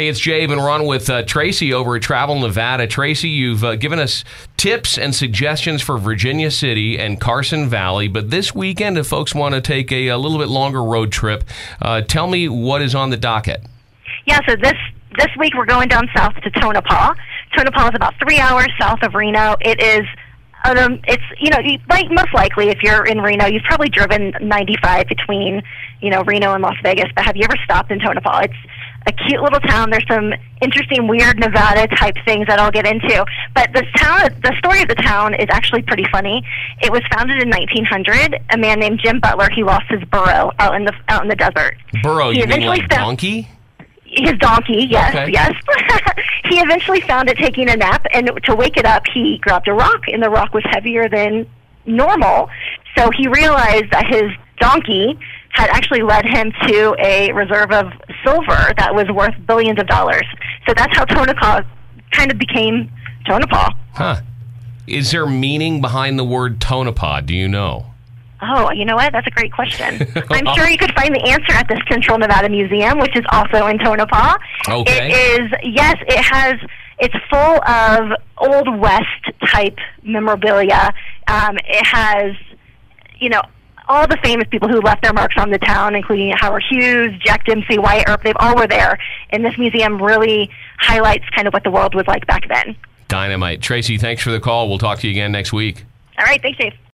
Hey, it's Dave, and we're on with uh, Tracy over at Travel Nevada. Tracy, you've uh, given us tips and suggestions for Virginia City and Carson Valley, but this weekend, if folks want to take a, a little bit longer road trip, uh, tell me what is on the docket. Yeah, so this this week we're going down south to Tonopah. Tonopah is about three hours south of Reno. It is um, it's you know you, like most likely if you're in Reno, you've probably driven 95 between you know Reno and Las Vegas. But have you ever stopped in Tonopah? It's a cute little town. There's some interesting, weird Nevada type things that I'll get into. But this town, the story of the town is actually pretty funny. It was founded in 1900. A man named Jim Butler, he lost his burro out in the out in the desert. Burro, He you mean like found- donkey? His donkey, yes, Okay. yes. he eventually found it taking a nap, and to wake it up, he grabbed a rock, and the rock was heavier than normal. So he realized that his donkey had actually led him to a reserve of silver that was worth billions of dollars. So that's how Tonopah kind of became Tonopah. Huh. Is there meaning behind the word Tonopah? Do you know? Oh, you know what? That's a great question. I'm sure you could find the answer at the Central Nevada Museum, which is also in Tonopah. Okay. It is yes, it has it's full of old west type memorabilia. Um, it has you know all the famous people who left their marks on the town, including Howard Hughes, Jack Dempsey, Wyatt Earp. They all were there, and this museum really highlights kind of what the world was like back then. Dynamite. Tracy, thanks for the call. We'll talk to you again next week. All right, thanks, Dave.